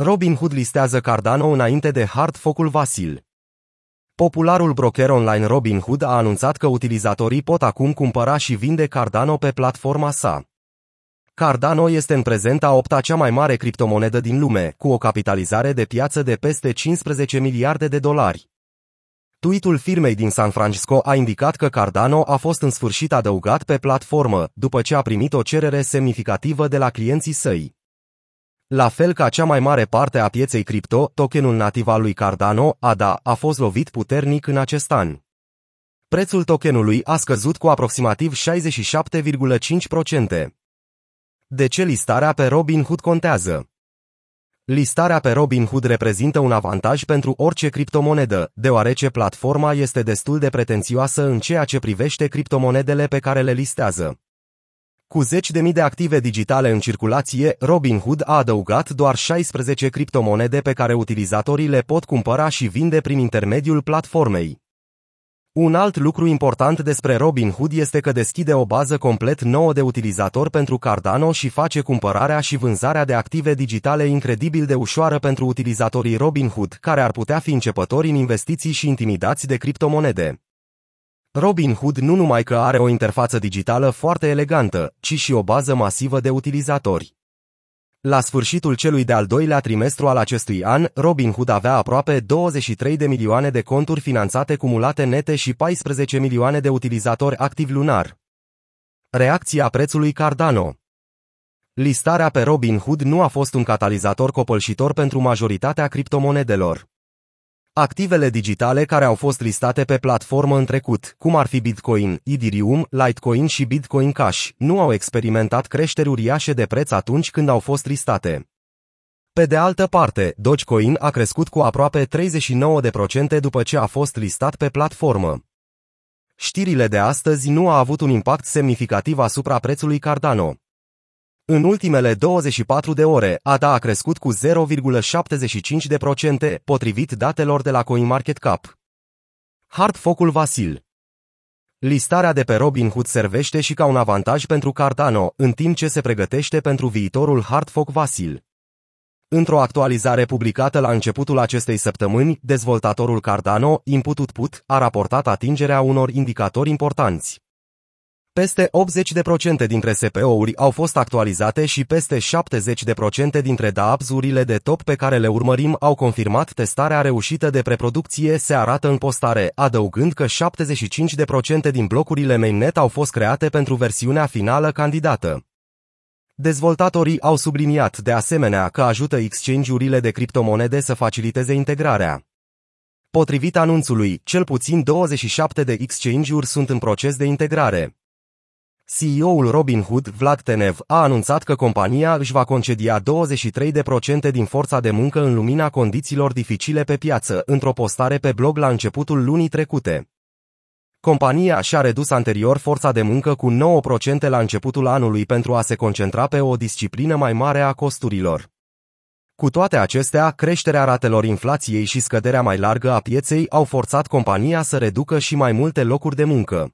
Robinhood listează Cardano înainte de hard focul Vasil. Popularul broker online Robinhood a anunțat că utilizatorii pot acum cumpăra și vinde Cardano pe platforma sa. Cardano este în prezent a opta cea mai mare criptomonedă din lume, cu o capitalizare de piață de peste 15 miliarde de dolari. Tweetul firmei din San Francisco a indicat că Cardano a fost în sfârșit adăugat pe platformă, după ce a primit o cerere semnificativă de la clienții săi. La fel ca cea mai mare parte a pieței cripto, tokenul nativ al lui Cardano, ADA, a fost lovit puternic în acest an. Prețul tokenului a scăzut cu aproximativ 67,5%. De ce listarea pe Robinhood contează? Listarea pe Robinhood reprezintă un avantaj pentru orice criptomonedă, deoarece platforma este destul de pretențioasă în ceea ce privește criptomonedele pe care le listează. Cu zeci de mii de active digitale în circulație, Robinhood a adăugat doar 16 criptomonede pe care utilizatorii le pot cumpăra și vinde prin intermediul platformei. Un alt lucru important despre Robinhood este că deschide o bază complet nouă de utilizatori pentru Cardano și face cumpărarea și vânzarea de active digitale incredibil de ușoară pentru utilizatorii Robinhood, care ar putea fi începători în investiții și intimidați de criptomonede. Robinhood nu numai că are o interfață digitală foarte elegantă, ci și o bază masivă de utilizatori. La sfârșitul celui de-al doilea trimestru al acestui an, Robinhood avea aproape 23 de milioane de conturi finanțate cumulate nete și 14 milioane de utilizatori activi lunar. Reacția prețului Cardano Listarea pe Robinhood nu a fost un catalizator copălșitor pentru majoritatea criptomonedelor. Activele digitale care au fost listate pe platformă în trecut, cum ar fi Bitcoin, Ethereum, Litecoin și Bitcoin Cash, nu au experimentat creșteri uriașe de preț atunci când au fost listate. Pe de altă parte, Dogecoin a crescut cu aproape 39% după ce a fost listat pe platformă. Știrile de astăzi nu au avut un impact semnificativ asupra prețului Cardano. În ultimele 24 de ore, ADA a crescut cu 0,75%, potrivit datelor de la CoinMarketCap. Hard focul Vasil Listarea de pe Robinhood servește și ca un avantaj pentru Cardano, în timp ce se pregătește pentru viitorul hard foc Vasil. Într-o actualizare publicată la începutul acestei săptămâni, dezvoltatorul Cardano, Input-Output, a raportat atingerea unor indicatori importanți. Peste 80% dintre SPO-uri au fost actualizate și peste 70% dintre DApps-urile de top pe care le urmărim au confirmat testarea reușită de preproducție se arată în postare, adăugând că 75% din blocurile mainnet au fost create pentru versiunea finală candidată. Dezvoltatorii au subliniat de asemenea că ajută exchange-urile de criptomonede să faciliteze integrarea. Potrivit anunțului, cel puțin 27 de exchange-uri sunt în proces de integrare. CEO-ul Robinhood, Vlad Tenev, a anunțat că compania își va concedia 23% din forța de muncă în lumina condițiilor dificile pe piață, într-o postare pe blog la începutul lunii trecute. Compania și-a redus anterior forța de muncă cu 9% la începutul anului pentru a se concentra pe o disciplină mai mare a costurilor. Cu toate acestea, creșterea ratelor inflației și scăderea mai largă a pieței au forțat compania să reducă și mai multe locuri de muncă.